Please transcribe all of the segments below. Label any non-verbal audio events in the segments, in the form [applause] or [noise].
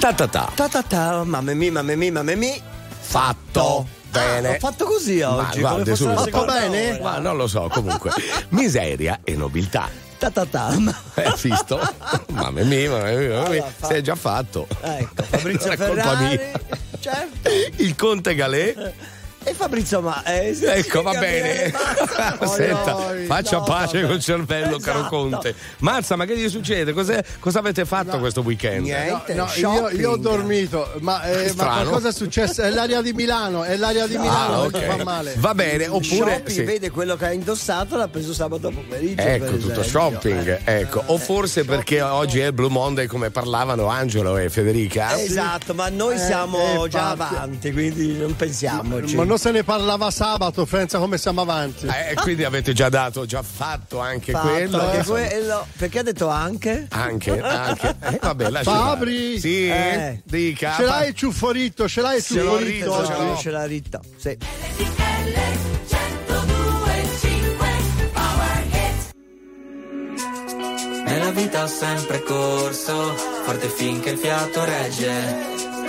Ta ta ta. Ta ta ta, mamma mia, mamma mia, mamma mia. Fatto. Bene. Ah, ho fatto così oggi. Ma come guarda, su- seconda bene? Ma non lo so, comunque. Miseria e nobiltà. Ta ta ta. Hai visto? mamma mia, mamma mia, mamma mia. Allora, Sei già fatto. Ecco, Fabrizio Non è colpa Ferrari. mia. Certo. Il conte Galè. E Fabrizio Ma. eh, Ecco, va bene. [laughs] Senta, Oi, faccia No, pace col cervello, caro Esatto. Conte. Mazza, ma che gli succede? Cos'è- cosa avete fatto questo weekend? Niente, No, io, io ho dormito, ma, eh, ma qualcosa è successo? È l'aria di Milano, è l'aria di Milano Ah, che ok. fa male. Va bene, oppure. Shopping, sì. vede quello che ha indossato, l'ha preso sabato pomeriggio. Ecco, per tutto esempio. shopping, ecco. O forse perché oggi è il Blue Monday come parlavano Angelo e Federica. Esatto, ma noi Eh, siamo eh, già avanti, quindi non pensiamoci. Ma non se ne parlava sabato, pensa come siamo avanti. Eh, quindi avete già dato, già fatto anche Fatto quello. anche insomma. quello. Perché ha detto anche? Anche, anche. Eh, vabbè, lascia Fabri? Sì, Eh. dica. Ce l'hai il ciufforito, ce l'hai l'ho ciufforito ritto, ce l'ho. Ce l'ha Rita. Sì. Nella vita ho sempre corso, forte finché il fiato regge.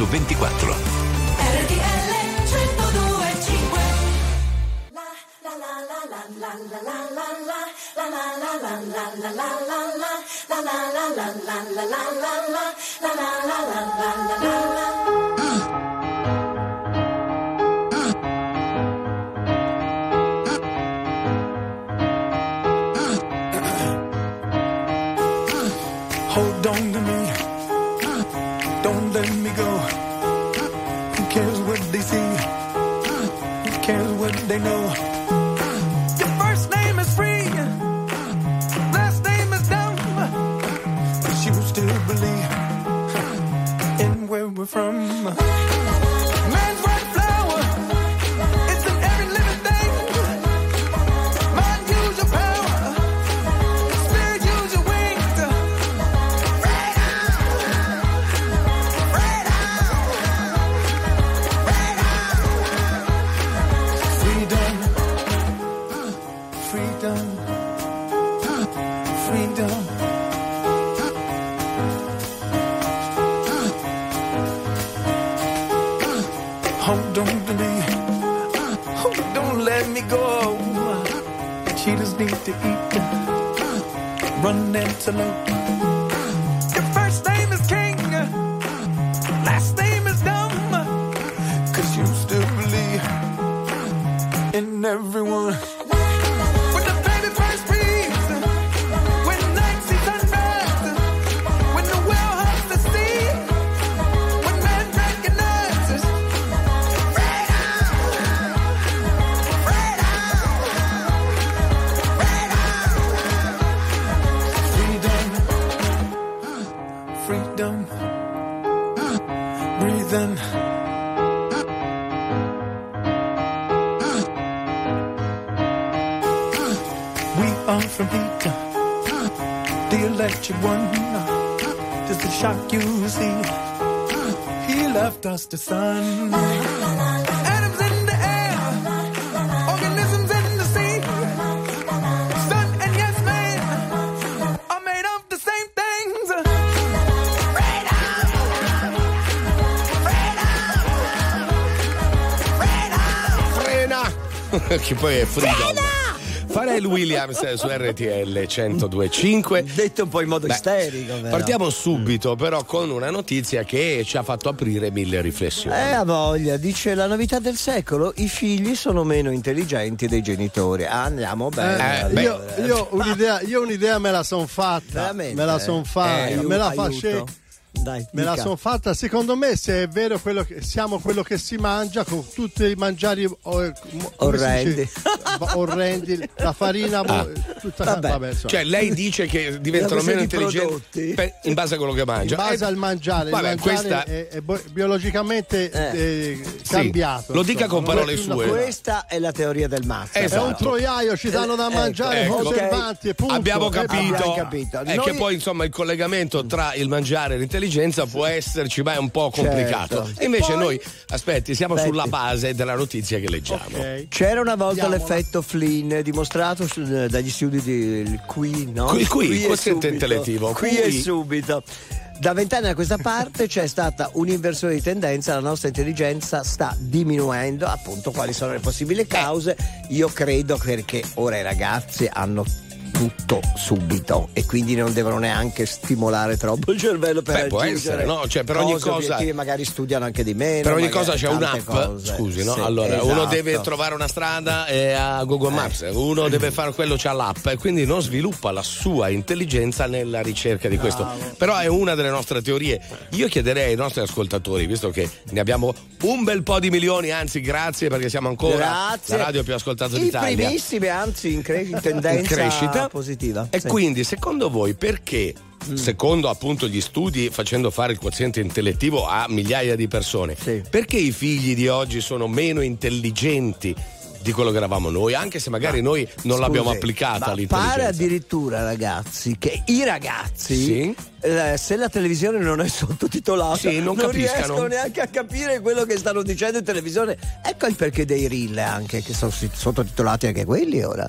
Su 24. Breathing. We are from heat. The electric one. Just the shock you see. He left us the sun. [laughs] che poi è Freedom. Pharrell Williams su RTL 1025. Detto un po' in modo Beh, isterico. però. Partiamo subito però con una notizia che ci ha fatto aprire mille riflessioni. Eh, ha voglia, dice la novità del secolo, i figli sono meno intelligenti dei genitori. Ah, andiamo bene. Eh, io, io un'idea, io un'idea me la son fatta. Veramente? Me la son fatta. Eh, me la aiuto. face- Dai, Me la dica. sono fatta, secondo me, se è vero quello che siamo quello che si mangia con tutti i mangiari oh, come si Orrendi. orrendi, la farina, boh, tutta Vabbè. vabbè, insomma. Cioè, lei dice che diventano La meno intelligenti per- in base a quello che mangia. in base Eh, al mangiare, vabbè, il mangiare questa- è, è biologicamente Eh. eh, Sì, cambiato. lo dica insomma, con è parole sue. Questa è la teoria del mazzo. È un Esatto. troiaio, ci danno da Ecco, mangiare ecco. conservanti e punto. Abbiamo Eh, capito, abbiamo capito. È Noi- che poi insomma il collegamento tra il mangiare e l'intelligenza può esserci, ma è un po' complicato. Certo. E invece poi- noi, aspetti, siamo Aspetti. sulla base della notizia che leggiamo. Ok. C'era una volta Diamola. l'effetto Flynn dimostrato su- dagli studi del qui, no? Qui- qui, e quoziente intellettivo, Qui qui. e subito. Da vent'anni a questa parte c'è stata un'inversione di tendenza, la nostra intelligenza sta diminuendo, appunto quali sono le possibili cause? Io credo perché ora i ragazzi hanno tutto subito e quindi non devono neanche stimolare troppo il cervello per Beh, può essere, no? Cioè, per ogni cosa- obiettivi, magari studiano anche di meno. Per ogni cosa c'è un'app, scusi, no? Sì, allora, uno esatto. deve trovare una strada e a Google Maps, uno deve fare quello, c'ha l'app e quindi non sviluppa la sua intelligenza nella ricerca di questo. Però è una delle nostre teorie. Io chiederei ai nostri ascoltatori, visto che ne abbiamo un bel po' di milioni, anzi grazie perché siamo ancora Grazie. la radio più ascoltata I d'Italia. primissimi, anzi, in, cre- in tendenza in crescita positiva. E Sì. Mm. quindi, secondo voi, perché? Secondo appunto gli studi facendo fare il quoziente intellettivo a migliaia di persone, Sì. perché i figli di oggi sono meno intelligenti di quello che eravamo noi, anche se magari noi non Scusi, l'abbiamo applicata ma Pare addirittura, ragazzi, che i ragazzi, Sì. eh, se la televisione non è sottotitolata, Sì, non capiscano. riescono neanche a capire quello che stanno dicendo in televisione. Ecco il perché dei reel anche, che sono sottotitolati anche quelli ora.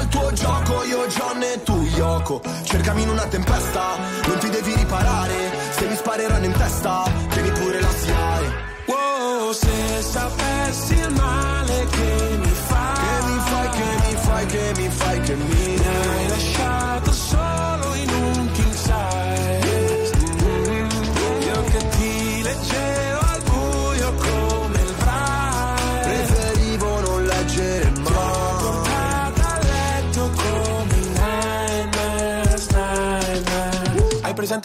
Il tuo gioco, io John e tu Yoko Cercami in una tempesta, non ti devi riparare. Se mi spareranno in testa, tieni pure la SIAE Wow, se sapessi il male che mi fai, Che mi fai, che mi fai, che mi fai, che mi mi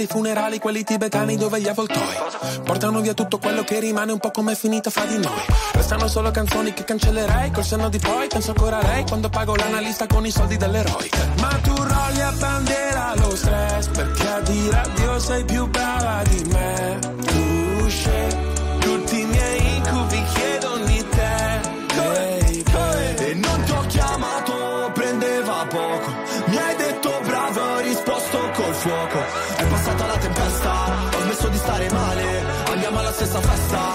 i funerali, quelli tibetani dove gli avvoltoi portano via tutto quello che rimane un po' come è finita fra di noi. Restano solo canzoni che cancellerei col senno di poi, penso ancora a lei quando pago l'analista con i soldi dell'eroe. Ma tu rolli a bandiera lo stress, perché a dire addio sei più brava di me. Tu scegli tutti i miei incubi, chiedono di te. E non ti ho chiamato, prendeva poco. Mi hai detto bravo, ho risposto col fuoco. Andiamo alla stessa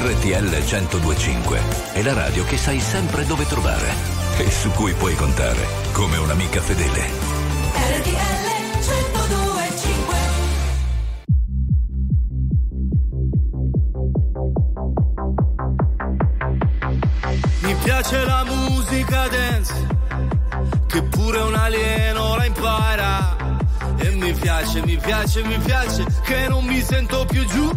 RTL 1025 è la radio che sai sempre dove trovare e su cui puoi contare come un'amica fedele. RTL 1025 Mi piace la musica dance, che pure un alieno la impara. E mi piace, mi piace, mi piace, che non mi sento più giù.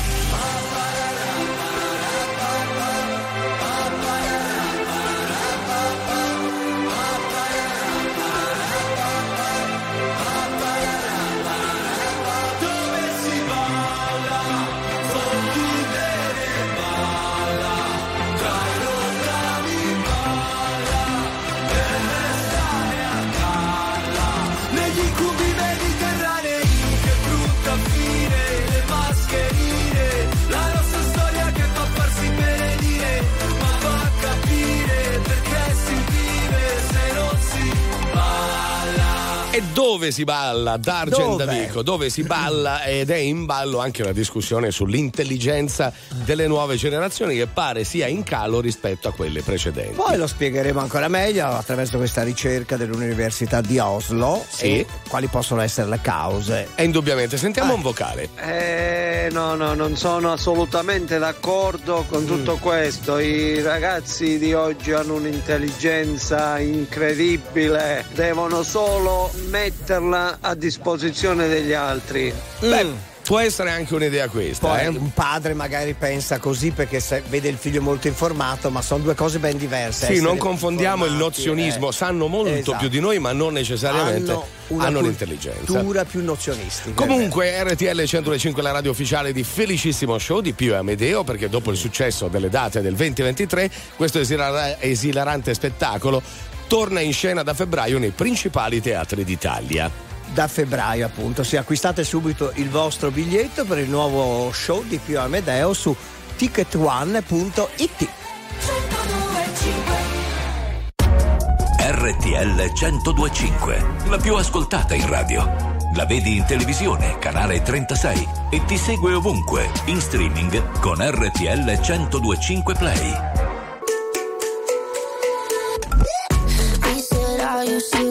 dove si balla, D'Argent Dove? amico, dove si balla ed è in ballo anche la discussione sull'intelligenza delle nuove generazioni che pare sia in calo rispetto a quelle precedenti. Poi lo spiegheremo ancora meglio attraverso questa ricerca dell'Università di Oslo Sì. e quali possono essere le cause. E indubbiamente, sentiamo un vocale. Eh, no, no, non sono assolutamente d'accordo con tutto questo. I ragazzi di oggi hanno un'intelligenza incredibile, devono solo metterla a disposizione degli altri. Beh, può essere anche un'idea questa, Poi eh? un padre magari pensa così perché se- vede il figlio molto informato, ma sono due cose ben diverse. Sì, non confondiamo il nozionismo, eh. sanno molto Esatto. più di noi, ma non necessariamente hanno, una hanno l'intelligenza. cultura più nozionistica. Comunque RTL 105 la radio ufficiale di Felicissimo Show di Pio e Amedeo perché dopo il successo delle date del 2023 questo esilara- esilarante spettacolo torna in scena da febbraio nei principali teatri d'Italia. da febbraio appunto se acquistate subito il vostro biglietto per il nuovo show di Pio Amedeo su ticketone.it RTL 1025, la più ascoltata in radio. La vedi in televisione, canale 36 e ti segue ovunque, in streaming con RTL 1025 Play. you see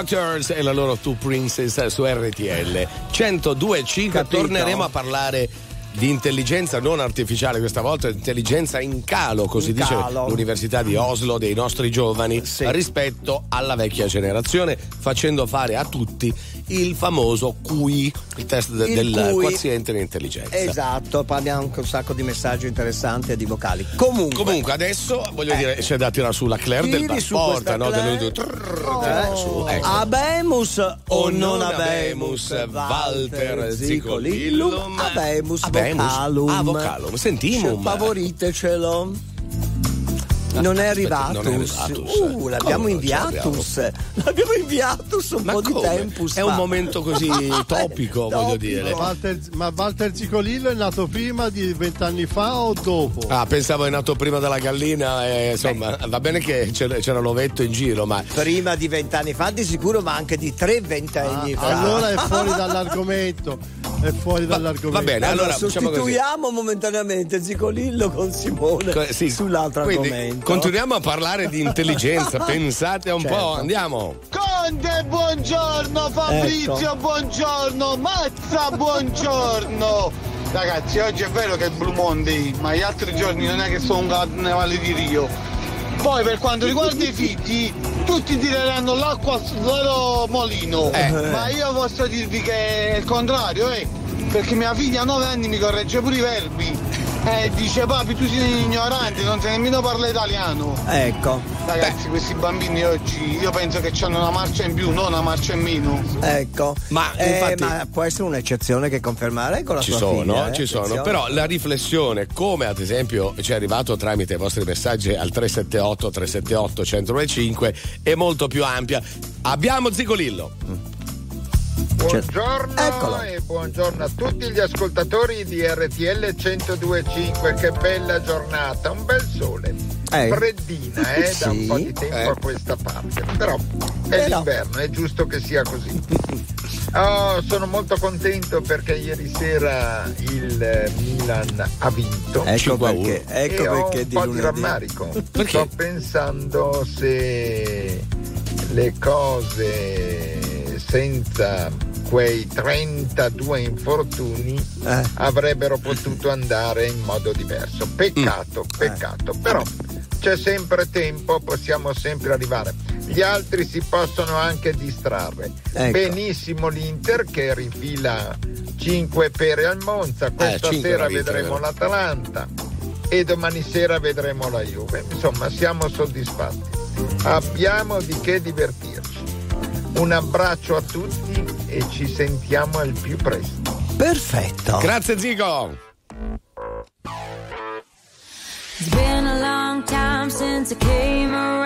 Doctors e la loro Two Princess su RTL 102.5 Capito. torneremo a parlare di intelligenza non artificiale questa volta, intelligenza in calo, così In dice calo. l'Università di Oslo dei nostri giovani rispetto alla vecchia generazione, facendo fare a tutti il famoso QI, il test de- Il del QI. quoziente di intelligenza. Esatto, poi abbiamo anche un sacco di messaggi interessanti e di vocali. Comunque, Comunque adesso voglio dire c'è da tirare sulla Claire del Tiri passaporto, no? Claire. Trrr, Oh. su, ecco. Abemus o non abemus, Walter Zicolillum, abemus, abemus. vocalum. Ah, vocalum, sentimum. Favoritecelo. Non è arrivato. non è arrivatus. Uh, l'abbiamo inviatus. L'abbiamo inviatus un Ma po' di come? tempo. È un momento così [laughs] topico, voglio dire. Walter- ma Walter Zicolillo è nato prima di vent'anni fa o dopo? Ah, pensavo è nato prima della gallina, e, insomma, va bene che c'era, c'era l'ovetto in giro, ma Prima di vent'anni fa di sicuro, ma anche di tre vent'anni fa. Ah, Allora è fuori [laughs] dall'argomento. È fuori dall'argomento. va bene, allora, diciamo così. sostituiamo momentaneamente Zicolillo con Simone Co- sì. sull'altro Quindi, argomento. continuiamo a parlare di intelligenza, [laughs] pensate un Certo. po', andiamo. Conte, buongiorno, Fabrizio, Ecco. buongiorno, Mazza, [laughs] buongiorno. Ragazzi, oggi è vero che è Blue Monday, ma gli altri giorni non è che sono un carnevale di Rio. Poi per quanto riguarda i figli, tutti tireranno l'acqua sul loro molino. Eh. Ma io posso dirvi che è il contrario, eh. Perché mia figlia a 9 anni mi corregge pure i verbi. E dice papi tu sei ignorante, non sai nemmeno parla italiano. Ecco, Ragazzi, questi bambini oggi io penso che hanno una marcia in più, non una marcia in meno. ecco. Ma, Eh, infatti- ma può essere un'eccezione che conferma lei con la Ci sua sono, figlia, eh? ci sono, Attenzione. però la riflessione, come ad esempio ci è arrivato tramite i vostri messaggi al 378 378 1025, è molto più ampia. Abbiamo Zicolillo. Buongiorno Eccolo. e buongiorno a tutti gli ascoltatori di RTL 1025, che bella giornata, un bel sole. Eh. Freddina, eh, da un Sì. po' di tempo Eh. a questa parte, però è l'inverno, è giusto che sia così. Oh, sono molto contento perché ieri sera il eh, Milan ha vinto. Ecco 5 a uno. perché, ecco e ho perché un di po' di rammarico. Perché? Sto pensando se le cose senza quei 32 infortuni Eh. avrebbero potuto andare in modo diverso. Peccato, peccato. Però c'è sempre tempo, possiamo sempre arrivare. Gli altri si possono anche distrarre. Ecco. Benissimo l'Inter che rifila 5 pere al Monza. Questa cinque sera vedremo l'Atalanta e domani sera vedremo la Juve. Insomma, siamo soddisfatti. Abbiamo di che divertirci. Un abbraccio a tutti e ci sentiamo al più presto. Perfetto. Grazie Zico. It's been a long time since I came around.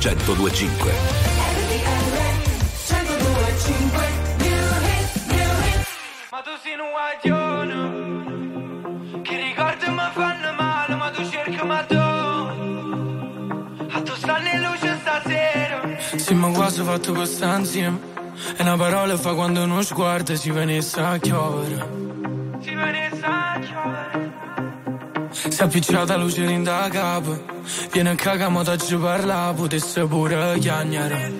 1025. Ma tu sei un guaglione Che ricordi mi fanno male Ma tu cerchi ma tu A tu stanno in luce stasera Sì, ma quasi fatto questa insieme. E una parola fa quando uno sguardo si venisse a chiovere. Si è appicciata luce in da capo. Viene a cagamo da ci parla, potesse pure chiagnare.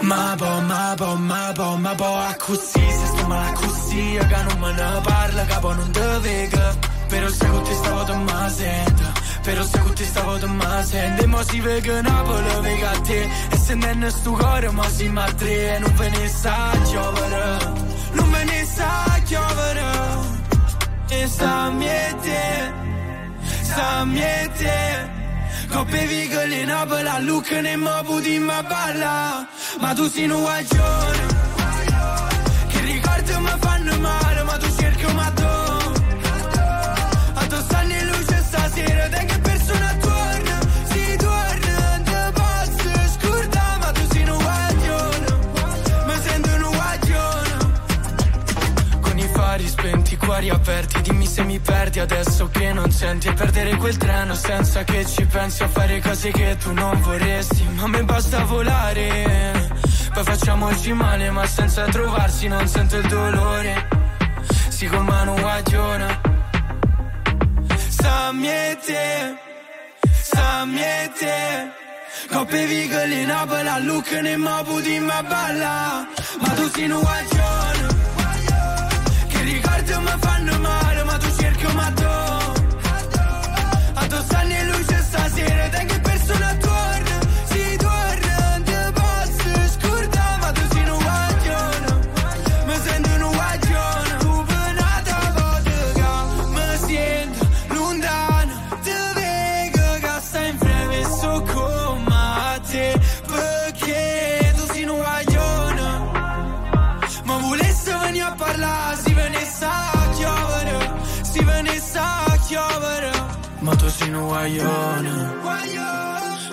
Ma po, ma po, ma po, ma po, a così, se sto male così, che non me ne parla, capo non te vega. Però sai che ti stavo da ma sento, però sai che ti stavo da ma sento. E mo si vega Napoli, vega a te, e se non sto cuore, mo si ma tre, e non ve ne sa giovere, non ve ne sa giovere. E sta miete, sta miete. Coppe vigole in Napoli, a Lucca ne mo puti ma balla. Ma tu sei un guaglione Che ricordi mi fanno male Ma tu cerchi ma tu A tu stanno luce stasera Te se mi perdi adesso che non senti E perdere quel treno senza che ci pensi A fare cose che tu non vorresti. Ma me basta volare Poi facciamoci male ma senza trovarsi non sento il dolore. Si con mano guaglione Sa miete Sa miete Coppe vigole in Napoli a Lucca ne mo puti ma balla Ma tu sei un guaglione Stanno in luce stasera Te guaglione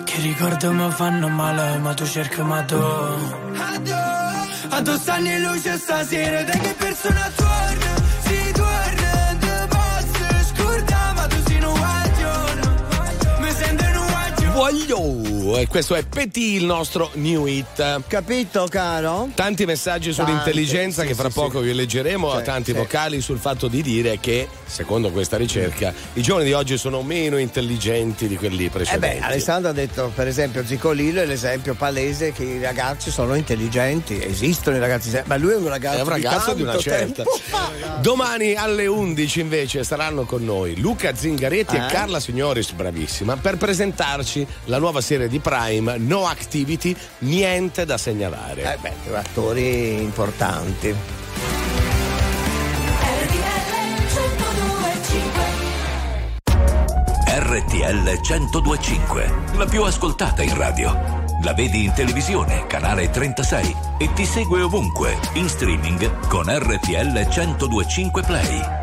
Che ricordi mi fanno male Ma tu cerchi ma tu Addossando in luce stasera Da che persona torna Voglio! E questo è Petit, il nostro new hit. Capito, caro? Tanti messaggi Tanti, sull'intelligenza sì, che fra sì, poco sì. vi leggeremo, Sì, tanti vocali sul fatto di dire che, secondo questa ricerca, i giovani di oggi sono meno intelligenti di quelli Eh precedenti. beh, Alessandro ha detto, per esempio, Zicolillo è l'esempio palese che i ragazzi sono intelligenti, esistono i ragazzi, ma lui è un ragazzo, È un ragazzo di, tanto una certa. Domani alle 11 invece saranno con noi Luca Zingaretti Eh? e Carla Signoris, bravissima, per presentarci la nuova serie di Prime No Activity, niente da segnalare. Eh beh, due attori importanti. RTL 1025, la più ascoltata in radio. La vedi in televisione, canale 36 e ti segue ovunque, in streaming con RTL 1025 Play.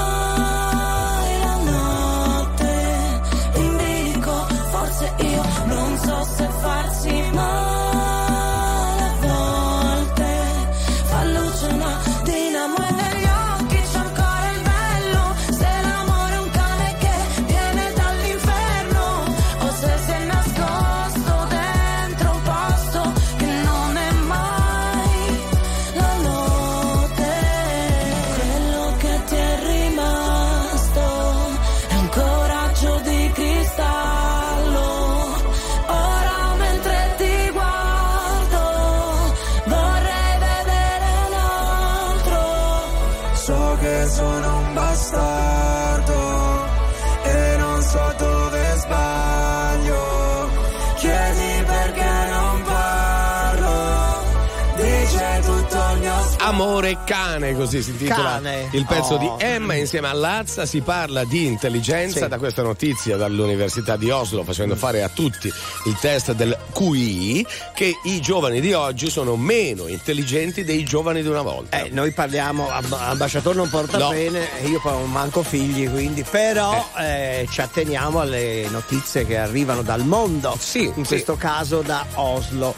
Cane, così si intitola Cane. il pezzo Oh. di Emma insieme a Lazza. Si parla di intelligenza Sì. da questa notizia dall'Università di Oslo, facendo fare a tutti il test del QI, che i giovani di oggi sono meno intelligenti dei giovani di una volta. Eh, noi parliamo, amb- ambasciatore non porta No. bene, io poi non manco figli, quindi, però eh, ci atteniamo alle notizie che arrivano dal mondo, in questo caso da Oslo.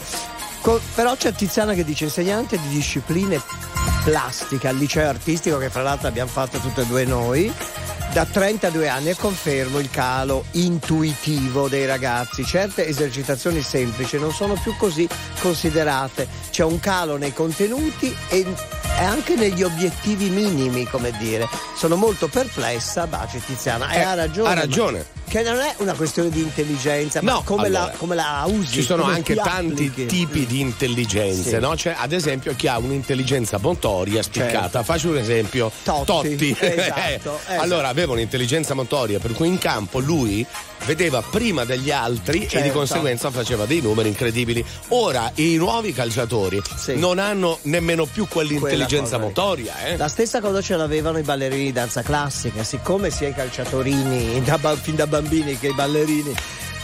Co- però c'è Tiziana che dice insegnante di discipline plastiche al liceo artistico che fra l'altro abbiamo fatto tutte e due noi da 32 anni e confermo il calo intuitivo dei ragazzi. Certe esercitazioni semplici non sono più così considerate. C'è un calo nei contenuti e anche negli obiettivi minimi, come dire. Sono molto perplessa, Baci Tiziana, e Eh, ha ragione. ha ragione. Che non è una questione di intelligenza, ma No, come, allora, la, come la usi. Ci sono anche ti tanti applichi. tipi di intelligenze, Sì. no? C'è ad esempio chi ha un'intelligenza motoria spiccata. Certo. Faccio un esempio. Totti. [laughs] [laughs] Eh, Esatto, esatto. Allora aveva un'intelligenza motoria, per cui in campo lui vedeva prima degli altri e di Certo. conseguenza faceva dei numeri incredibili. Ora i nuovi calciatori non hanno nemmeno più quell'intelligenza motoria, eh? La stessa cosa ce l'avevano i ballerini di danza classica, siccome sia i calciatorini da fin da bambini che i ballerini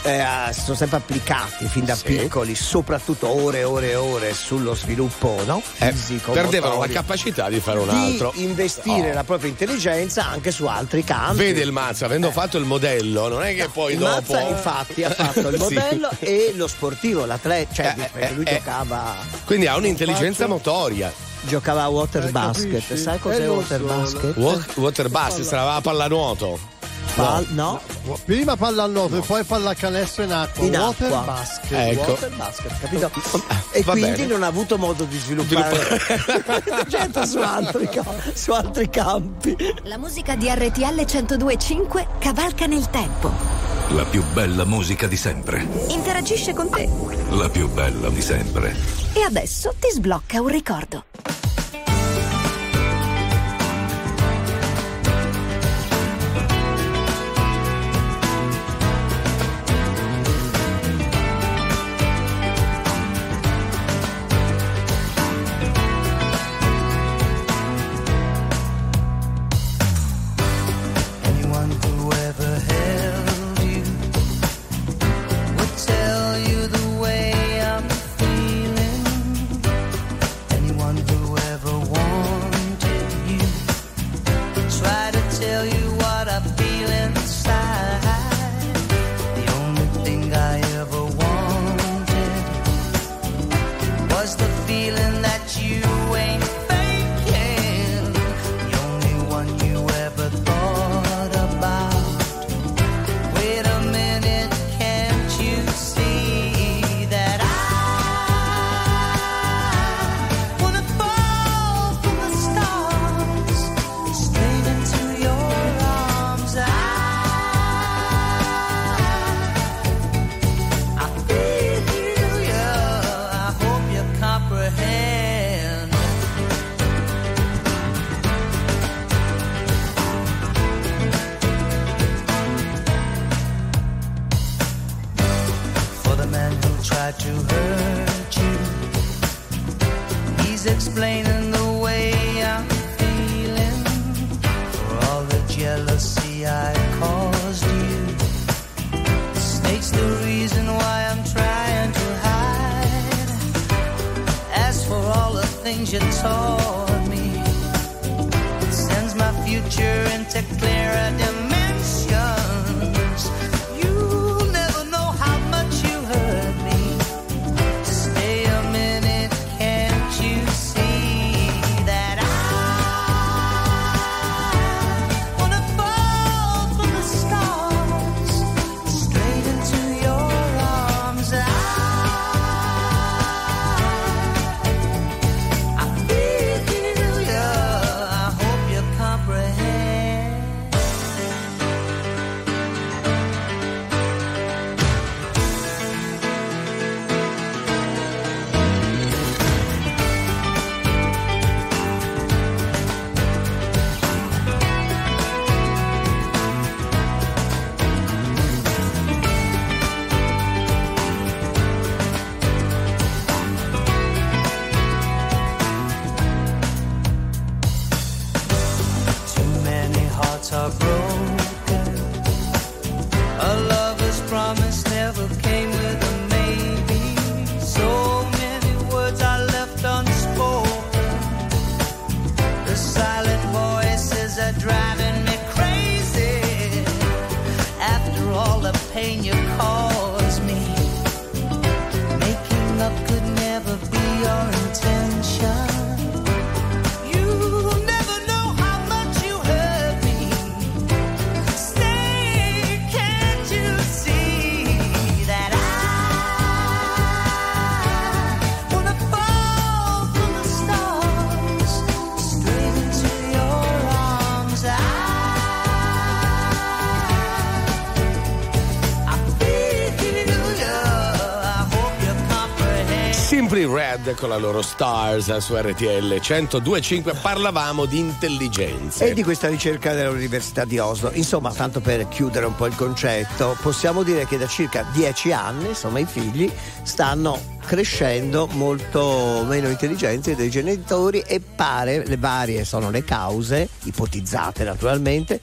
eh, si sono sempre applicati fin da piccoli, soprattutto ore e ore e ore sullo sviluppo no? Eh, fisico. perdevano la motorico, capacità di fare un di altro. investire Oh. la propria intelligenza anche su altri campi. Vede il Mazza, avendo fatto il modello, non è che poi il dopo. Mazza infatti ha fatto il [laughs] Sì. modello e lo sportivo, l'atleta, cioè perché lui eh. giocava Quindi ha un'intelligenza Faccio- motoria. giocava a water Eh, basket, capisci? sai cos'è Eh, water basket? Wa- Water basket, sarà la pallanuoto. Pal- no, Prima pallanuoto e poi pallacanestro in acqua. in Water acqua. basket. Ecco. Water basket, capito? E Va quindi bene. non ha avuto modo di sviluppare gente [laughs] su altri, su altri campi. La musica di RTL 1025 cavalca nel tempo. La più bella musica di sempre. Interagisce con te. La più bella di sempre. E adesso ti sblocca un ricordo. Simply Red con la loro Stars su RTL 1025 parlavamo di intelligenze. E di questa ricerca dell'Università di Oslo. Insomma, tanto per chiudere un po' il concetto, possiamo dire che da circa dieci anni, insomma, i figli stanno crescendo molto meno intelligenti dei genitori e pare, le varie sono le cause, ipotizzate naturalmente,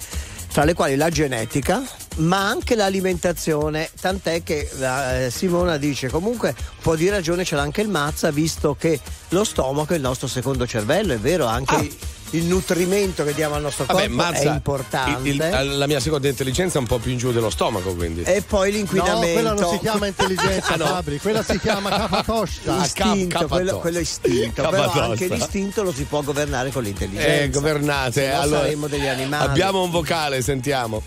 tra le quali la genetica, ma anche l'alimentazione, tant'è che eh, Simona dice comunque un po' di ragione ce l'ha anche il Mazza, visto che lo stomaco è il nostro secondo cervello, è vero, anche il nutrimento che diamo al nostro corpo Vabbè, Mazza, è importante. il- il- la mia seconda intelligenza è un po' più in giù dello stomaco, quindi. E poi l'inquinamento. No, quella non si chiama [laughs] intelligenza, Ah, no. Fabri, quella si chiama [laughs] capatosta. Istinto, quello, quello è istinto, però Capatosta. anche l'istinto lo si può governare con l'intelligenza. Eh, governate. No allora, saremmo degli animali. Abbiamo un vocale, sentiamo.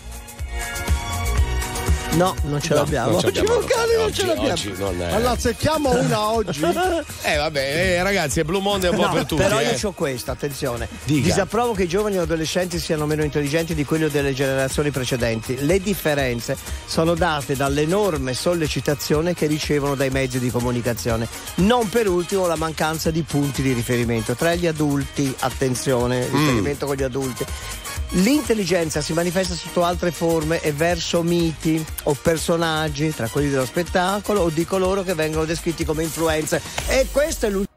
No, non ce No, l'abbiamo. Oggi vocali non ce l'abbiamo. oggi non è- Allora, azzecchiamo una oggi. [laughs] Eh vabbè, eh, ragazzi, è Blue Monday un po' No, per tutti. però eh. io ho questo, attenzione. Dica. Disapprovo che i giovani o adolescenti siano meno intelligenti di quelli delle generazioni precedenti. Le differenze sono date dall'enorme sollecitazione che ricevono dai mezzi di comunicazione. Non per ultimo la mancanza di punti di riferimento. Tra gli adulti, attenzione, Mm. riferimento con gli adulti. L'intelligenza si manifesta sotto altre forme e verso miti o personaggi, tra quelli dello spettacolo o di coloro che vengono descritti come influenze. E questo è l'ultimo.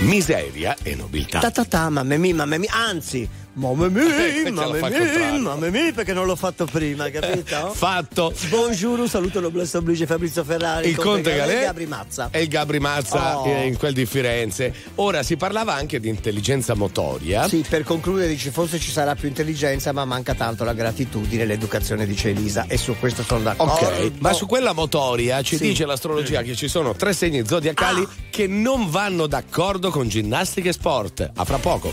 Miseria e nobiltà. Ta ta ta, mamma mia, mamma mia, anzi, mamma Eh, mia, la mamma mia, mamma mia, perché non l'ho fatto prima, capito? Fatto. Buongiorno, saluto noblesse oblige Fabrizio Ferrari, Il Conte Galè e Gabri Mazza. e il Gabri Mazza Oh. eh, in quel di Firenze. Ora si parlava anche di intelligenza motoria. Sì, per concludere dice forse ci sarà più intelligenza, ma manca tanto la gratitudine e l'educazione, dice Elisa, e su questo sono d'accordo. Ok, ma su quella motoria ci Sì. dice l'astrologia che ci sono tre segni zodiacali che non vanno d'accordo con ginnastica e sport. A fra poco.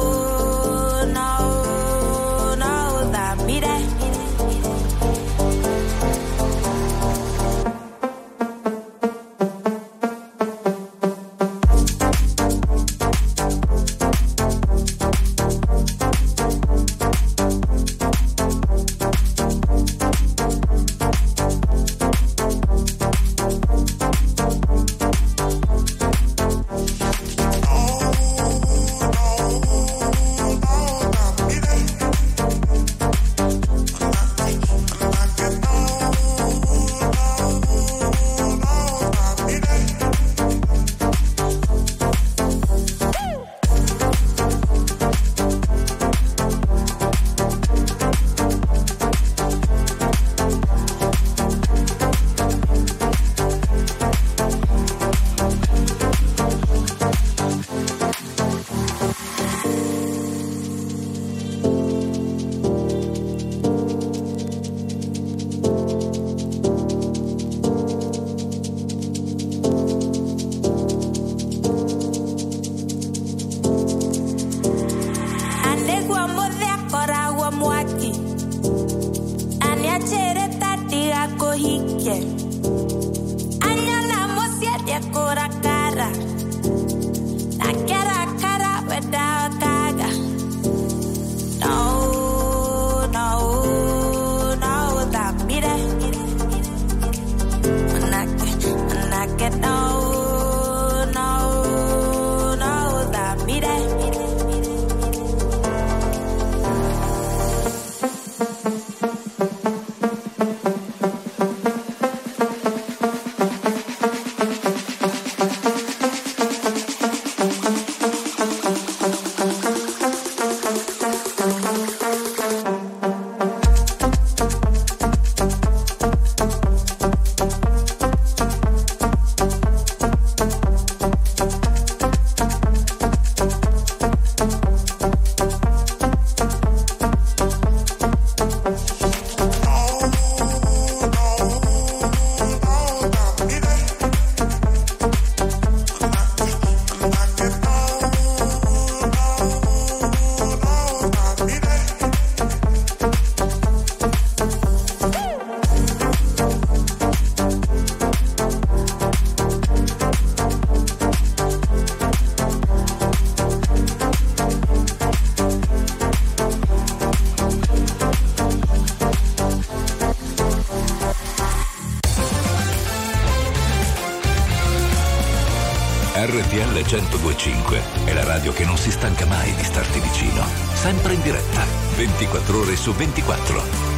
1025 è la radio che non si stanca mai di starti vicino. Sempre in diretta, 24 ore su 24.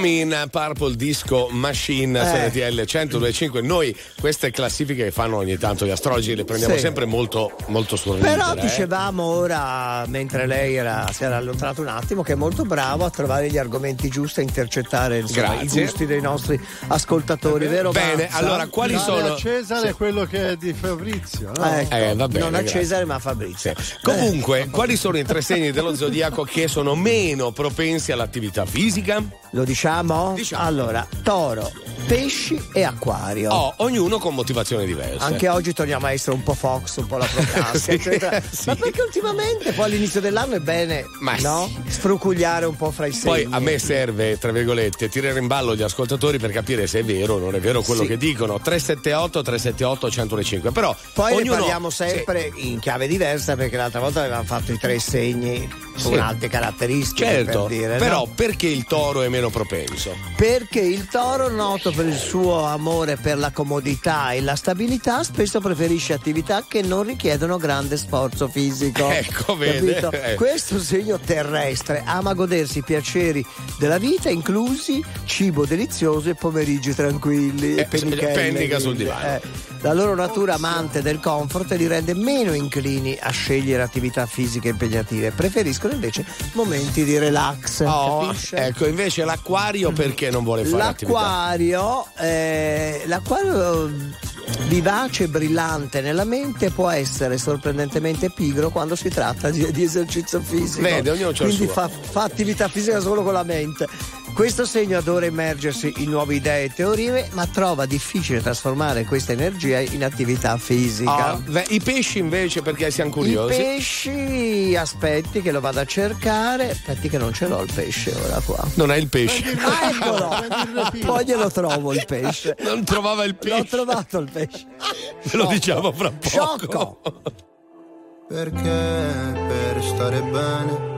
Beat Dopamine, Purple Disco Machine, Eh. SRTL 1025. Noi queste classifiche che fanno ogni tanto gli astrologi le prendiamo Sì. sempre molto, molto sul ridere. Però eh. dicevamo ora, mentre lei era- si era allontanato un attimo, che è molto bravo a trovare gli argomenti giusti, a intercettare insomma, i gusti dei nostri ascoltatori, vero? Bene, Mazza? allora, quali Dare sono- a Cesare Sì. quello che è di Fabrizio, no? Ecco. Eh, va bene, non a grazie. Cesare ma a Fabrizio. Comunque, quali sono i tre segni dello zodiaco che sono meno propensi all'attività fisica? Lo diciamo? Diciamo. Allora, toro, pesci e acquario. Oh, ognuno con motivazioni diverse. Anche oggi torniamo a essere un po' Fox, un po' la [laughs] Procasca, Sì, eccetera. sì. Ma perché ultimamente, poi all'inizio dell'anno è bene Ma no? sì. sfrucugliare un po' fra i segni. Poi a me serve, tra virgolette, tirare in ballo gli ascoltatori per capire se è vero o non è vero quello che dicono. 378 378 1025. Però Poi ognuno ne parliamo sempre in chiave diversa perché l'altra volta avevamo fatto i tre segni con Sì. altre caratteristiche Certo, per dire, però no? perché il toro è meno propenso? Perché il toro noto per il suo amore per la comodità e la stabilità, spesso preferisce attività che non richiedono grande sforzo fisico. [laughs] Ecco, vede? Capito? Eh. Questo segno terrestre ama godersi i piaceri della vita, inclusi cibo delizioso e pomeriggi tranquilli. e Eh, pennica sul divano. eh. La loro natura amante del comfort li rende meno inclini a scegliere attività fisiche impegnative, preferiscono invece momenti di relax. Oh, capisce? ecco, invece l'acquario perché non vuole fare attività? L'acquario, eh, l'acquario vivace e brillante nella mente può essere sorprendentemente pigro quando si tratta di, di esercizio fisico. Vede, ognuno c'ha il Quindi suo. fa, fa attività fisica solo con la mente. Questo segno adora immergersi in nuove idee e teorie, ma trova difficile trasformare questa energia in attività fisica. Ah, beh, I pesci invece perché siamo I curiosi. pesci, aspetti che lo vado a cercare. Aspetti che non ce l'ho il pesce ora qua. Non è il pesce. Ah, eccolo! [laughs] Poi glielo trovo il pesce. [laughs] Non trovava il pesce. L'ho trovato il pesce. Ve lo diciamo fra poco. Sciocco! [laughs] Perché per stare bene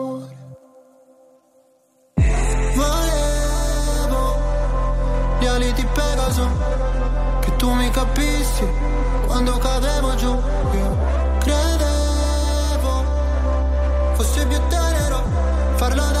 Volevo gli ali di Pegaso, che tu mi capissi quando cadevo giù. Io credevo fosse più tenero farlo davanti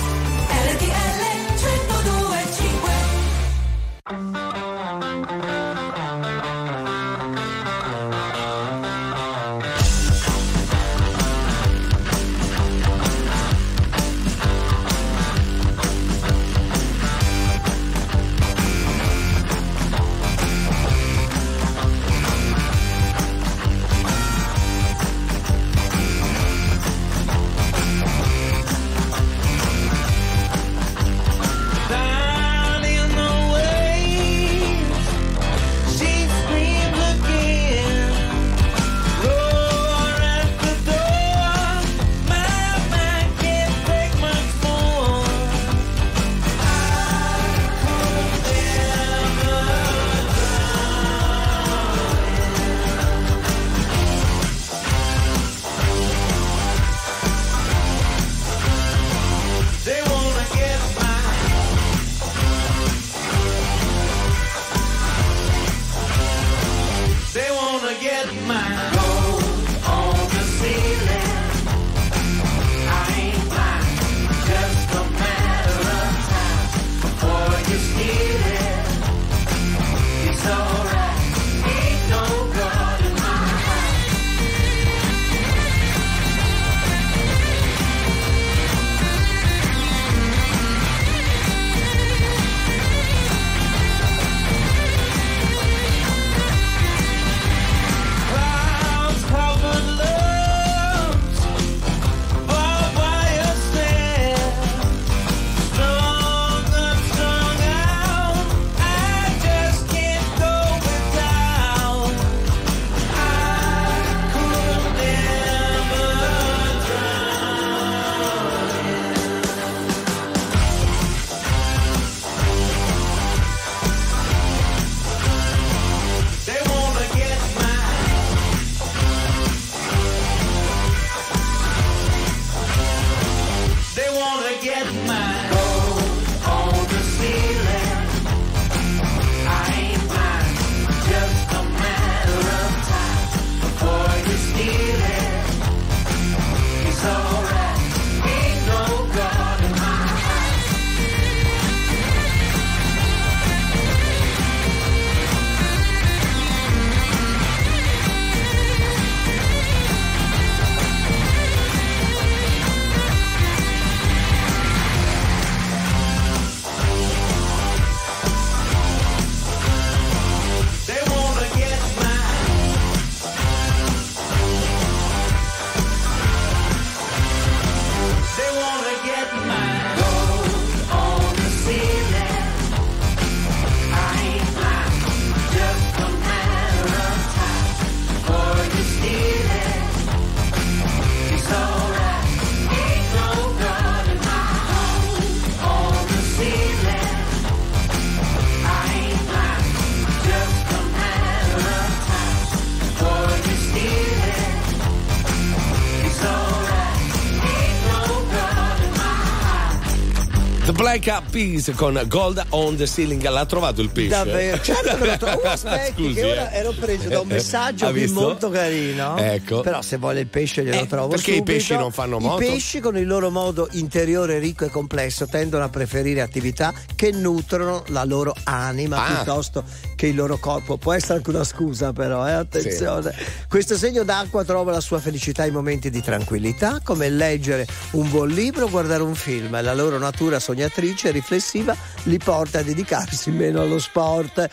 Peas con Gold on the Ceiling. L'ha trovato il pesce? Davvero, certo che l'ho trovato. [laughs] Oh, aspetti, Scusi, eh. ero preso da un [laughs] messaggio qui molto carino. Ecco. Però se vuole il pesce glielo Eh, trovo perché i subito. pesci non fanno moto? I pesci con il loro modo interiore ricco e complesso tendono a preferire attività che nutrono la loro anima Ah. piuttosto che il loro corpo. Può essere anche una scusa però, eh? attenzione. Questo segno d'acqua trova la sua felicità in momenti di tranquillità, come leggere un buon libro o guardare un film. La loro natura sognatrice e riflessiva li porta a dedicarsi meno allo sport.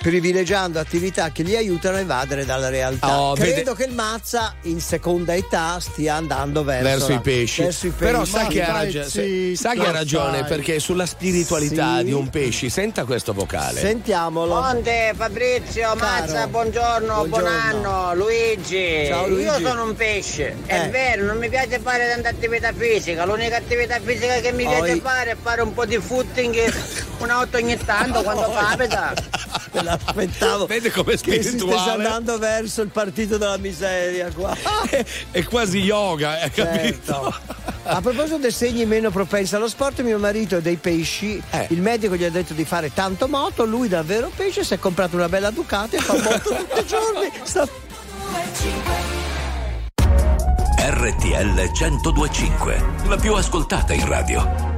Privilegiando attività che li aiutano a evadere dalla realtà. Oh, Credo vede- che il Mazza in seconda età stia andando verso, verso la- i pesci. verso i Però pesci. sa che, ha, ragio- stai sa che ha ragione stai. perché sulla spiritualità Sì. di un pesci, senta questo vocale. Sentiamolo. Monte, Fabrizio, Mazza, buongiorno, buon Buongiorno. anno, Luigi. Ciao, Luigi. Io sono un pesce, è Eh. vero, non mi piace fare tanta attività fisica, l'unica attività fisica che mi piace Poi- fare è fare un po' di footing [laughs] una volta ogni tanto quando capita. Me l'aspettavo. [laughs] Vede com'è Che si spirituale? andando verso il partito della miseria qua. [laughs] È quasi yoga, hai capito? Certo. A proposito dei segni meno propensi allo sport, mio marito è dei pesci. Eh. Il medico gli ha detto di fare tanto moto, lui davvero pesce, si è comprato una bella Ducati e fa moto [laughs] tutti i giorni. Sta- RTL 1025, la più ascoltata in radio.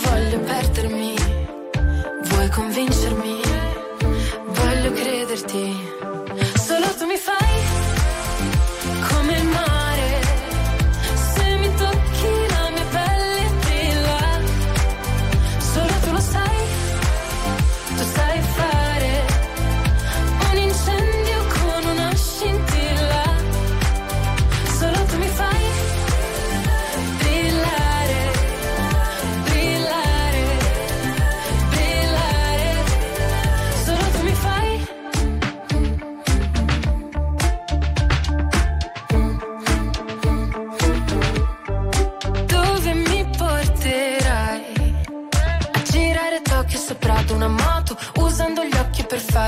Stanotte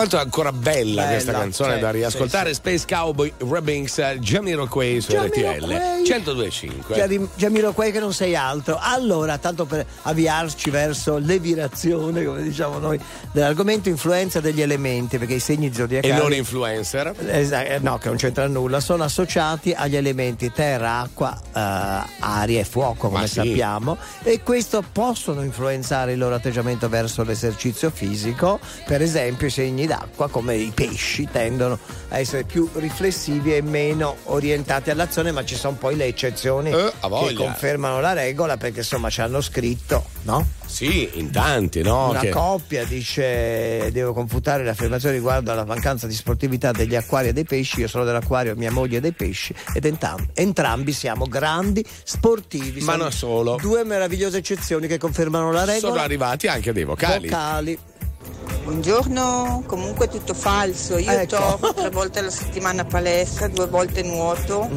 Quanto è ancora bella, Bella, questa canzone sì, da riascoltare. sì, Space Cowboy Remix eh, Jamiroquai su RTL 1025. Gianni- Jamiroquai che non sei altro. Allora, tanto per avviarci verso l'evirazione, come diciamo noi, dell'argomento influenza degli elementi, perché i segni zodiacali E non influencer. Eh, no, che non c'entra nulla, sono associati agli elementi terra, acqua, eh, aria e fuoco, come sì. sappiamo, e questo possono influenzare il loro atteggiamento verso l'esercizio fisico. Per esempio, i segni d'acqua, come i pesci, tendono a essere più riflessivi e meno orientati all'azione, ma ci sono poi le eccezioni Eh, che confermano la regola, perché insomma ci hanno scritto, no? Sì, in tanti, no? Una Che- coppia dice devo confutare le affermazioni riguardo alla mancanza di sportività degli acquari e dei pesci, io sono dell'acquario, mia moglie è dei pesci ed entam- entrambi siamo grandi sportivi. Ma non solo. Due meravigliose eccezioni che confermano la regola. Sono arrivati anche dei vocali. Vocali. Buongiorno, comunque è tutto falso. Io Ecco. torno tre volte alla settimana a palestra, due volte nuoto,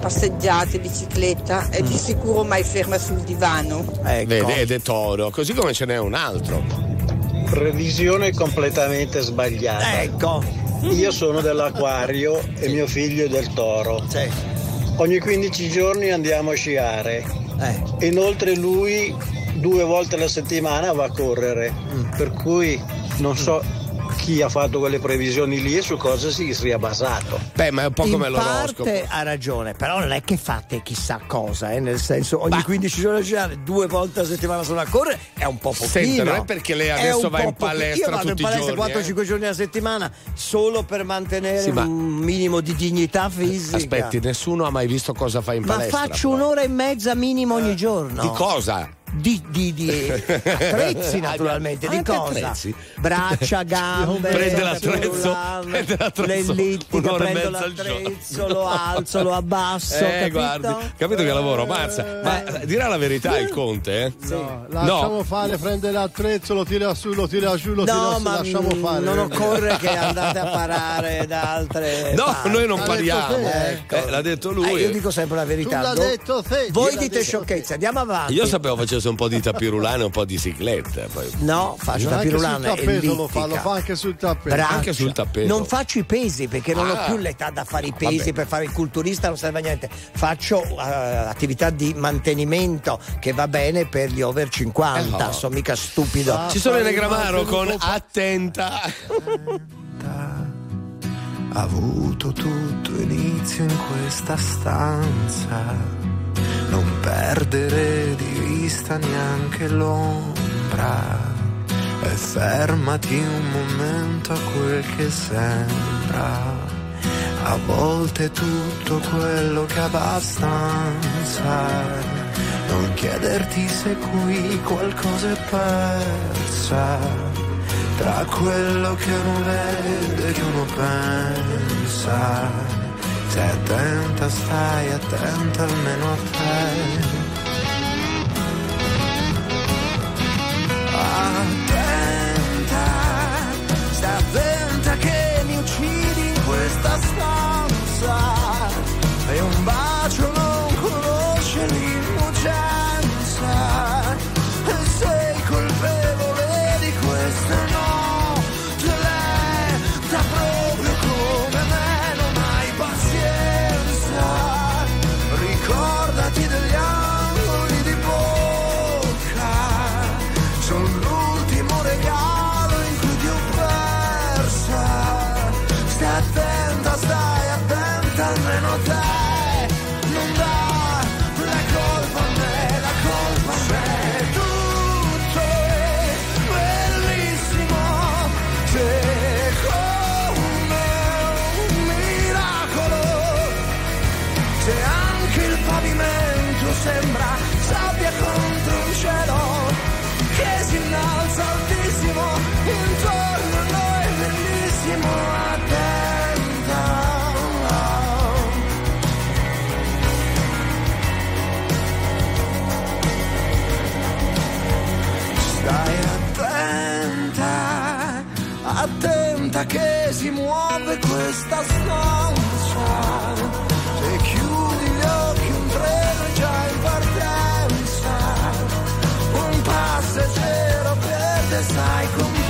passeggiate, bicicletta e di sicuro mai ferma sul divano. Ecco. Vede, ed è toro, così come ce n'è un altro. Previsione completamente sbagliata. Ecco. Io sono dell'acquario e mio figlio è del toro. Ogni 15 giorni andiamo a sciare. Eh. Inoltre lui due volte alla settimana va a correre. Mm. Per cui non so chi ha fatto quelle previsioni lì e su cosa si sia basato. Beh, ma è un po' In come l'oroscopo. parte ha ragione, però non è che fate chissà cosa, eh, nel senso ogni 15 giorni a girare, due volte a settimana sono a correre è un po' pochino. Senta, non è perché lei adesso va in palestra Io vado in palestra giorni, 4-5 giorni a settimana solo per mantenere Sì, ma- un minimo di dignità fisica. Aspetti, nessuno ha mai visto cosa fa in Ma palestra. faccio un'ora e mezza minimo ogni giorno. Di cosa? Di, di- di attrezzi [laughs] naturalmente, di cosa? attrezzi? Braccia, [laughs] gambe, Prende l'attrezzo, prende l'attrezzo l'ellittica, un'ora e prendo mezza al giorno. l'attrezzo, lo alzo, lo abbasso, Eh, capito? guardi, capito che lavoro, mazza. Ma eh, dirà la verità il conte, eh? No, lasciamo fare, prende l'attrezzo, lo tira su, lo tira giù, lo tira No, su, ma lasciamo fare. non occorre che andate a parare da altre [laughs] No, parti. noi non L'ha pariamo. te. Ecco. Eh, l'ha detto Eh, lui. io dico sempre la verità. Tu l'ha detto te, Voi dite sciocchezze, andiamo avanti. Io sapevo facesse un po' di tapirulano e un po' di cicletta. Poi. No, faccio Anche sul tapirulana e tappeto lo fa, lo fa anche sul tappeto. Braccia. Anche sul tappeto. Non faccio i pesi perché non Ah. ho più l'età da fare i pesi Vabbè. per fare il culturista, non serve a niente. Faccio eh, attività di mantenimento che va bene per gli over 50. Eh no. Sono mica stupido. Ah, Ci sono i fai Negramaro il con Attenta. Ha avuto tutto inizio in questa stanza. Non perdere di vista neanche l'ombra. E fermati un momento a quel che sembra. A volte tutto quello che abbastanza. Non chiederti se qui qualcosa è persa. Tra quello che uno vede e che uno pensa. Stai attenta, stai attenta almeno a te. Che mi uccidi in questa stanza. E un bacio Un passeggero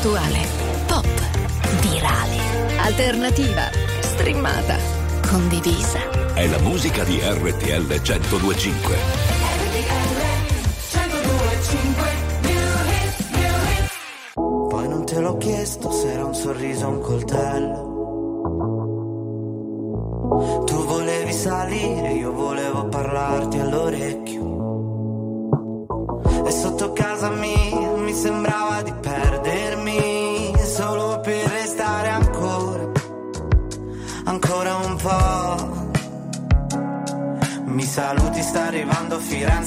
Attuale, pop, virale, alternativa, streamata, condivisa. È la musica di RTL 1025. Poi non te l'ho chiesto se era un sorriso o un coltello.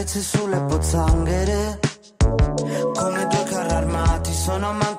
carezze sulle pozzanghere. Come due carri armati, sono amanti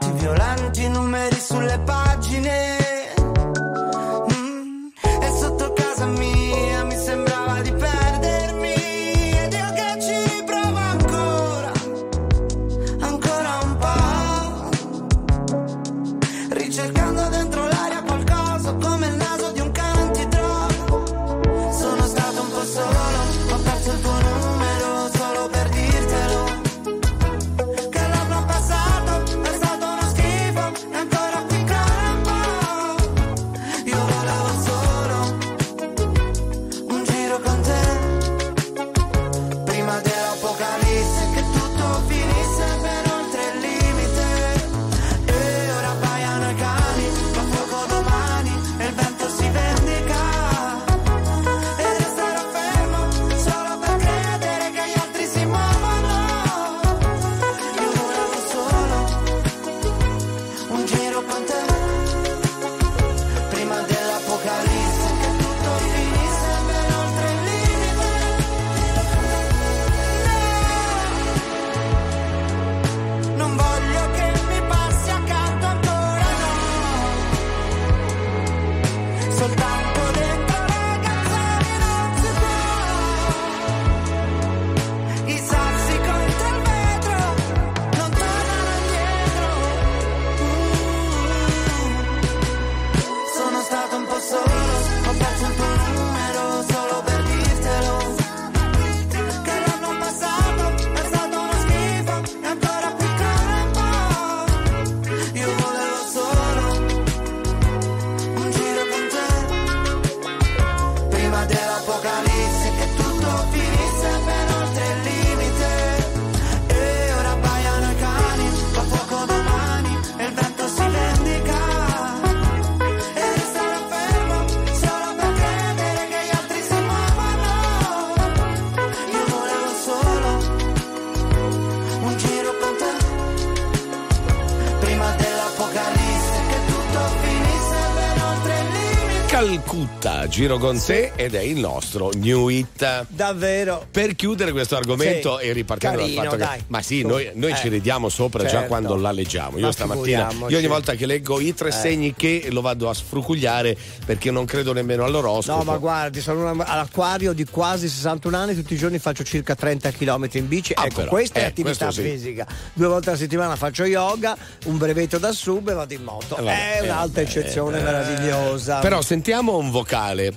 giro con te ed è il nostro new hit. Davvero. Per chiudere questo argomento Sì. e ripartendo Carino, dal fatto dai. che. Ma sì, noi, noi Eh. ci ridiamo sopra già Certo. quando la leggiamo. Io Ma stamattina, io ogni volta che leggo i tre Eh. segni che lo vado a sfrucugliare perché non credo nemmeno all'oroscopo. No, ma guardi, sono una- all'acquario di quasi 61 anni, tutti i giorni faccio circa 30 km in bici. Ah, ecco, però, questa è eh, attività questo sì. fisica. Due volte alla settimana faccio yoga, un brevetto da sub e vado in moto. Eh, vabbè, è eh, un'altra vabbè, eccezione eh. meravigliosa. Però sentiamo un vocale.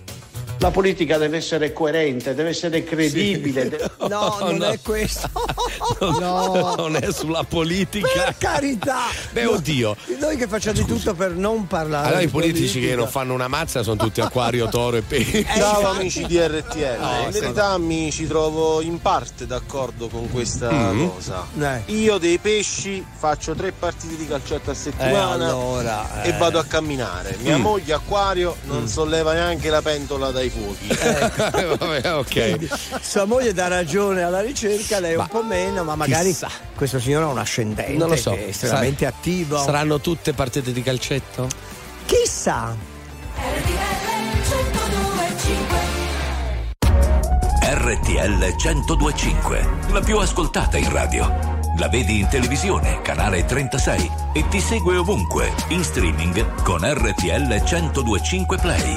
La politica deve essere coerente, deve essere credibile. de- [laughs] No, non no. è questo. [laughs] [laughs] No, non è sulla politica. Per carità! Beh, No, oddio. Noi che facciamo di tutto per non parlare. Allora i politici politica. che non fanno una mazza sono tutti acquario, toro e pesce. Ciao amici di RTL, Oh, in verità mi ci trovo in parte d'accordo con questa Mm. cosa. Eh. Io dei pesci faccio tre partite di calcetto a settimana Eh, allora, e eh. vado a camminare. Mia Mm. moglie acquario non solleva neanche la pentola dai fuochi. [laughs] Vabbè, ok. Sua moglie dà ragione alla ricerca, lei un po' meno, ma magari chissà. questo signore ha un ascendente Non lo so. che è estremamente Sa- attivo. Saranno tutte partite di calcetto? Chissà. RTL 1025, la più ascoltata in radio. La vedi in televisione, canale 36 e ti segue ovunque, in streaming con RTL 1025 Play.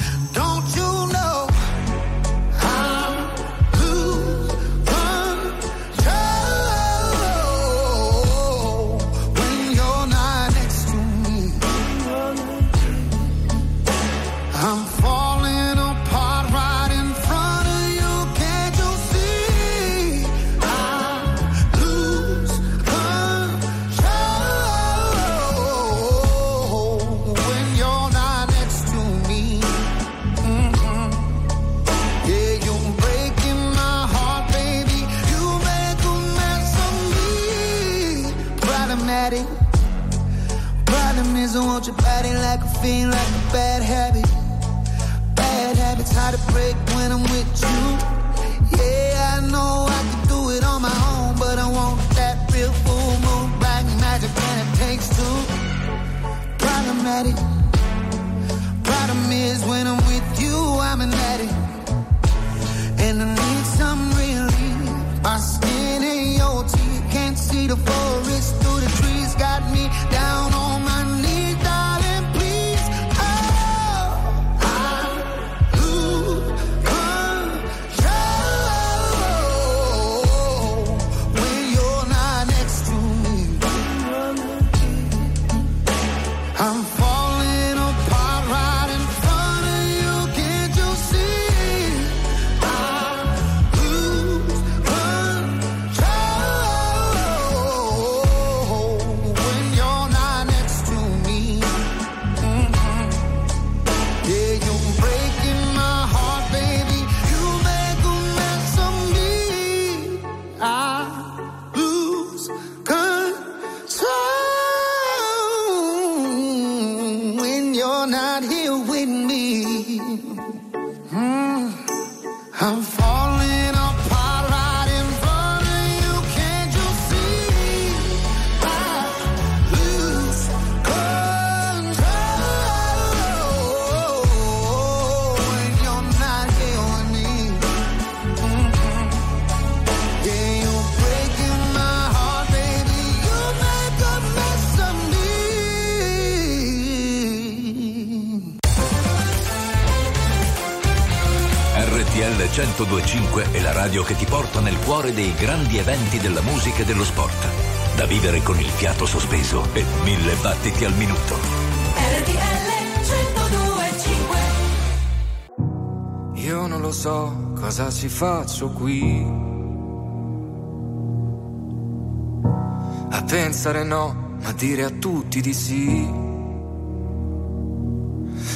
Break when I'm with you. Yeah, I know I can do it on my own, but I want that real full moon, black magic, and it takes two. Problematic. Problem is, when I'm with you, I'm an addict. And I need some relief. My skin and your teeth can't see the forest 1025 è la radio che ti porta nel cuore dei grandi eventi della musica e dello sport. Da vivere con il fiato sospeso e mille battiti al minuto. Io non lo so cosa ci faccio qui. A pensare no, ma dire a tutti di sì.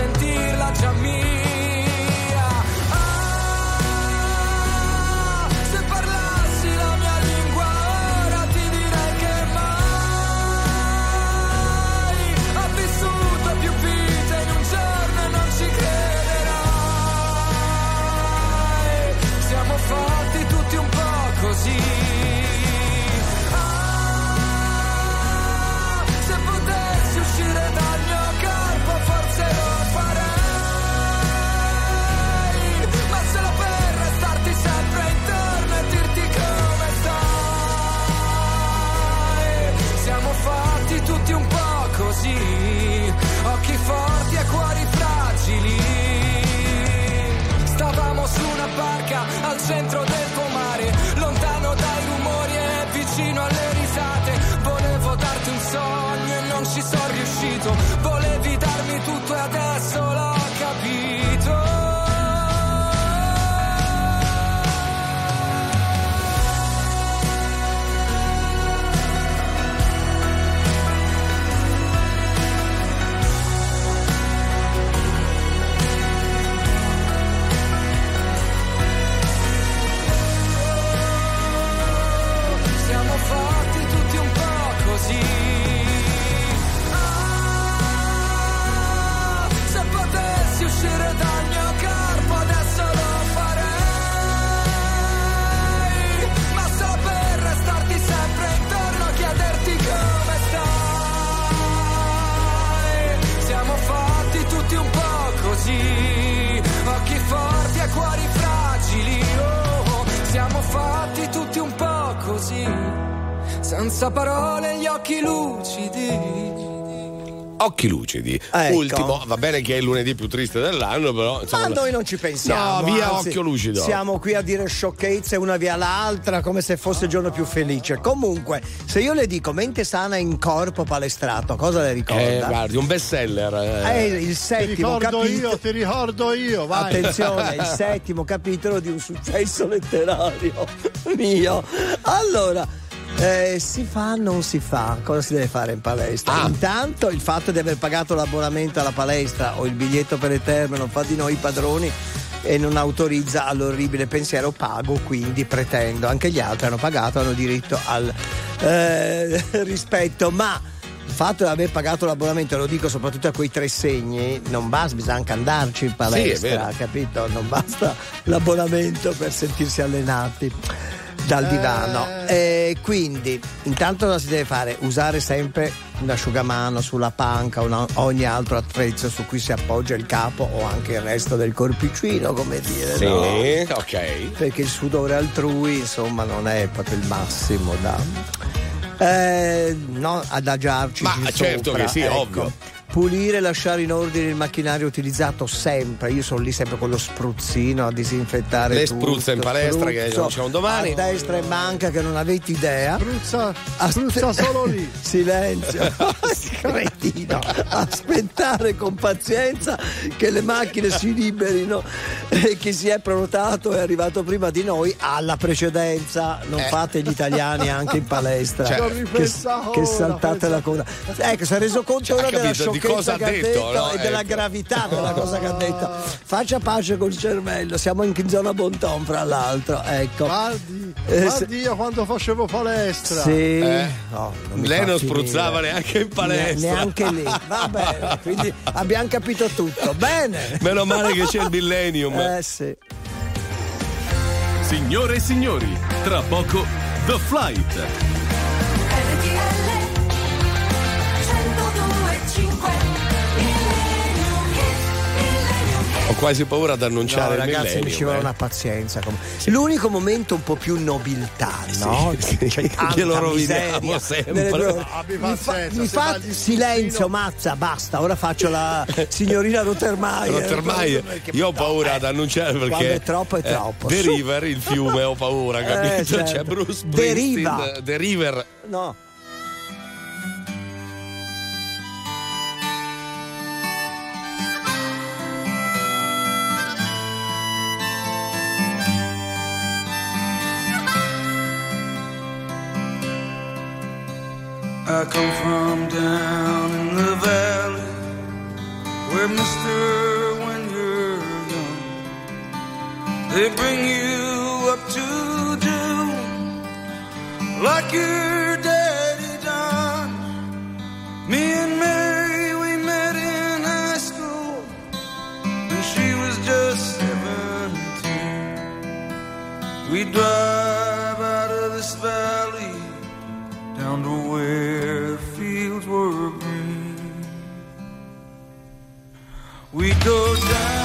sentirla già mia. Centro Occhi lucidi. Ecco. Ultimo, va bene che è il lunedì più triste dell'anno, però. Insomma, Ma noi non ci pensiamo. No, via anzi, occhio lucido. Siamo qui a dire sciocchezze una via l'altra come se fosse il giorno più felice. Comunque, se io le dico mente sana in corpo palestrato, cosa le ricorda? Eh, guardi, un best seller. È il Ti settimo ricordo capitolo. io, ti ricordo io, vai. Attenzione, il [laughs] settimo capitolo di un successo letterario [laughs] mio. Allora. Eh, si fa, non si fa, cosa si deve fare in palestra? Ah. Intanto il fatto di aver pagato l'abbonamento alla palestra o il biglietto per non fa di noi padroni e non autorizza all'orribile pensiero pago, quindi pretendo. Anche gli altri hanno pagato, hanno diritto al eh, [laughs] rispetto, ma il fatto di aver pagato l'abbonamento, lo dico soprattutto a quei tre segni, non basta, bisogna anche andarci in palestra, vero. capito? Non basta l'abbonamento per sentirsi allenati dal divano. E quindi, intanto cosa si deve fare? Usare sempre un asciugamano sulla panca o ogni altro attrezzo su cui si appoggia il capo o anche il resto del corpicino, come dire. Sì, no? ok. perché il sudore altrui insomma non è proprio il massimo da eh, no, adagiarci Ma sopra, certo che sì, ecco. ovvio. Pulire e lasciare in ordine il macchinario utilizzato sempre io sono lì sempre con lo spruzzino a disinfettare Le tutto, spruzza in palestra che spruzzo non c'è un domani. a destra e manca che non avete idea Spruzza, Aspe- spruzza solo lì. [laughs] Silenzio, [laughs] cretino. Aspettare con pazienza che le macchine si liberino e chi si è prenotato è arrivato prima di noi alla precedenza. Non Eh. fate gli italiani anche in palestra. Cioè, che, ripensato che saltate la coda. Ecco, si è reso conto Cioè, ora della sciocchezza cosa ha detto, detto no? e della Ecco. gravità della cosa che ha detto. [laughs] Faccia pace col cervello, siamo in zona Bonton, fra l'altro. Ecco. Guardi, Eh, guardi io quando facevo palestra. Sì, Eh? no, non Lei non spruzzava neanche in palestra. Ne- neanche lì, va [laughs] bene, quindi abbiamo capito tutto. Bene. Meno male che c'è il millennium. Eh sì. Signore e signori, tra poco The Flight. Ho quasi paura ad No, annunciare il ragazzi, millennium. mi ci vuole eh. una pazienza. L'unico momento un po' più nobiltà, no? sì, C'è tanta glielo roviniamo miseria sempre. nelle due ore. Abbi Mi fa, mi fa silenzio, mazza, basta. Ora faccio la [laughs] signorina Rottermeier. Rottermeier, Perché- io ho paura ad annunciare perché Quando è troppo, è eh, troppo. The Su. River, il fiume, ho paura, [laughs] Eh, capito? certo. C'è Bruce Deriva. Springsteen, The River. No. I come from down in the valley where Mister, when you're young, they bring you up to do like your daddy done. Me and Mary, we met in high school, and she was just seventeen. We drive go down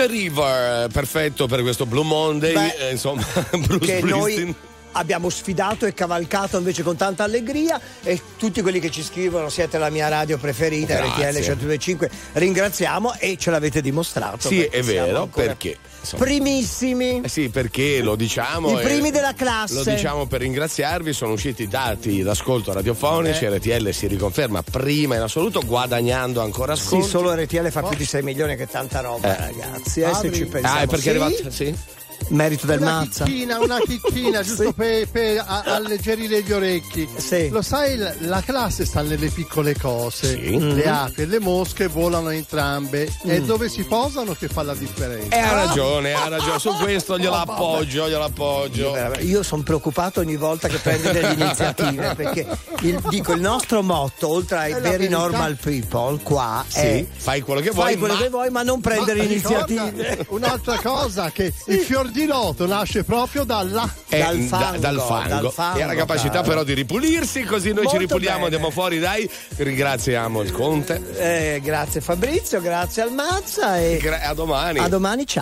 The River, perfetto per questo Blue Monday. Beh, eh, insomma, [laughs] Bruce che Springsteen. noi abbiamo sfidato e cavalcato invece con tanta allegria e tutti quelli che ci scrivono siete la mia radio preferita Grazie. RTL 125 ringraziamo e ce l'avete dimostrato Sì, è vero, ancora perché? Insomma. Primissimi. Eh sì, perché lo diciamo. I primi della classe. Lo diciamo per ringraziarvi, sono usciti dati d'ascolto radiofonici, Eh. RTL si riconferma prima in assoluto, guadagnando ancora Sì, ascolti. solo RTL fa più di 6 milioni che tanta roba, Eh. ragazzi. Eh, se ci pensiamo. Ah, è perché Sì? è arrivato. Sì? Merito del una mazza. chicchina, una chicchina, [laughs] giusto per, per a- alleggerire gli orecchi. Lo sai, la, la classe sta nelle piccole cose. Sì. Le Mhm. api e le mosche volano entrambe. È Mm. dove si posano che fa la differenza. E ha ragione, ha ragione. Su questo glielo appoggio, glielo appoggio. Io sono preoccupato ogni volta che prendi delle [laughs] iniziative perché il, dico il nostro motto, oltre ai È very verità. normal people, qua Sì, è fai quello che fai vuoi, quello ma- che vuoi, ma non prendere Ma iniziative. ricorda Un'altra cosa, che [laughs] il fior di loto nasce proprio dalla... Eh, da- dal, fango. e ha la capacità però di ripulirsi, così noi ci Molto ripuliamo, bene. andiamo fuori, dai. Ringraziamo il Conte. Eh, grazie Fabrizio, grazie al Mazza e a domani. a domani, ciao.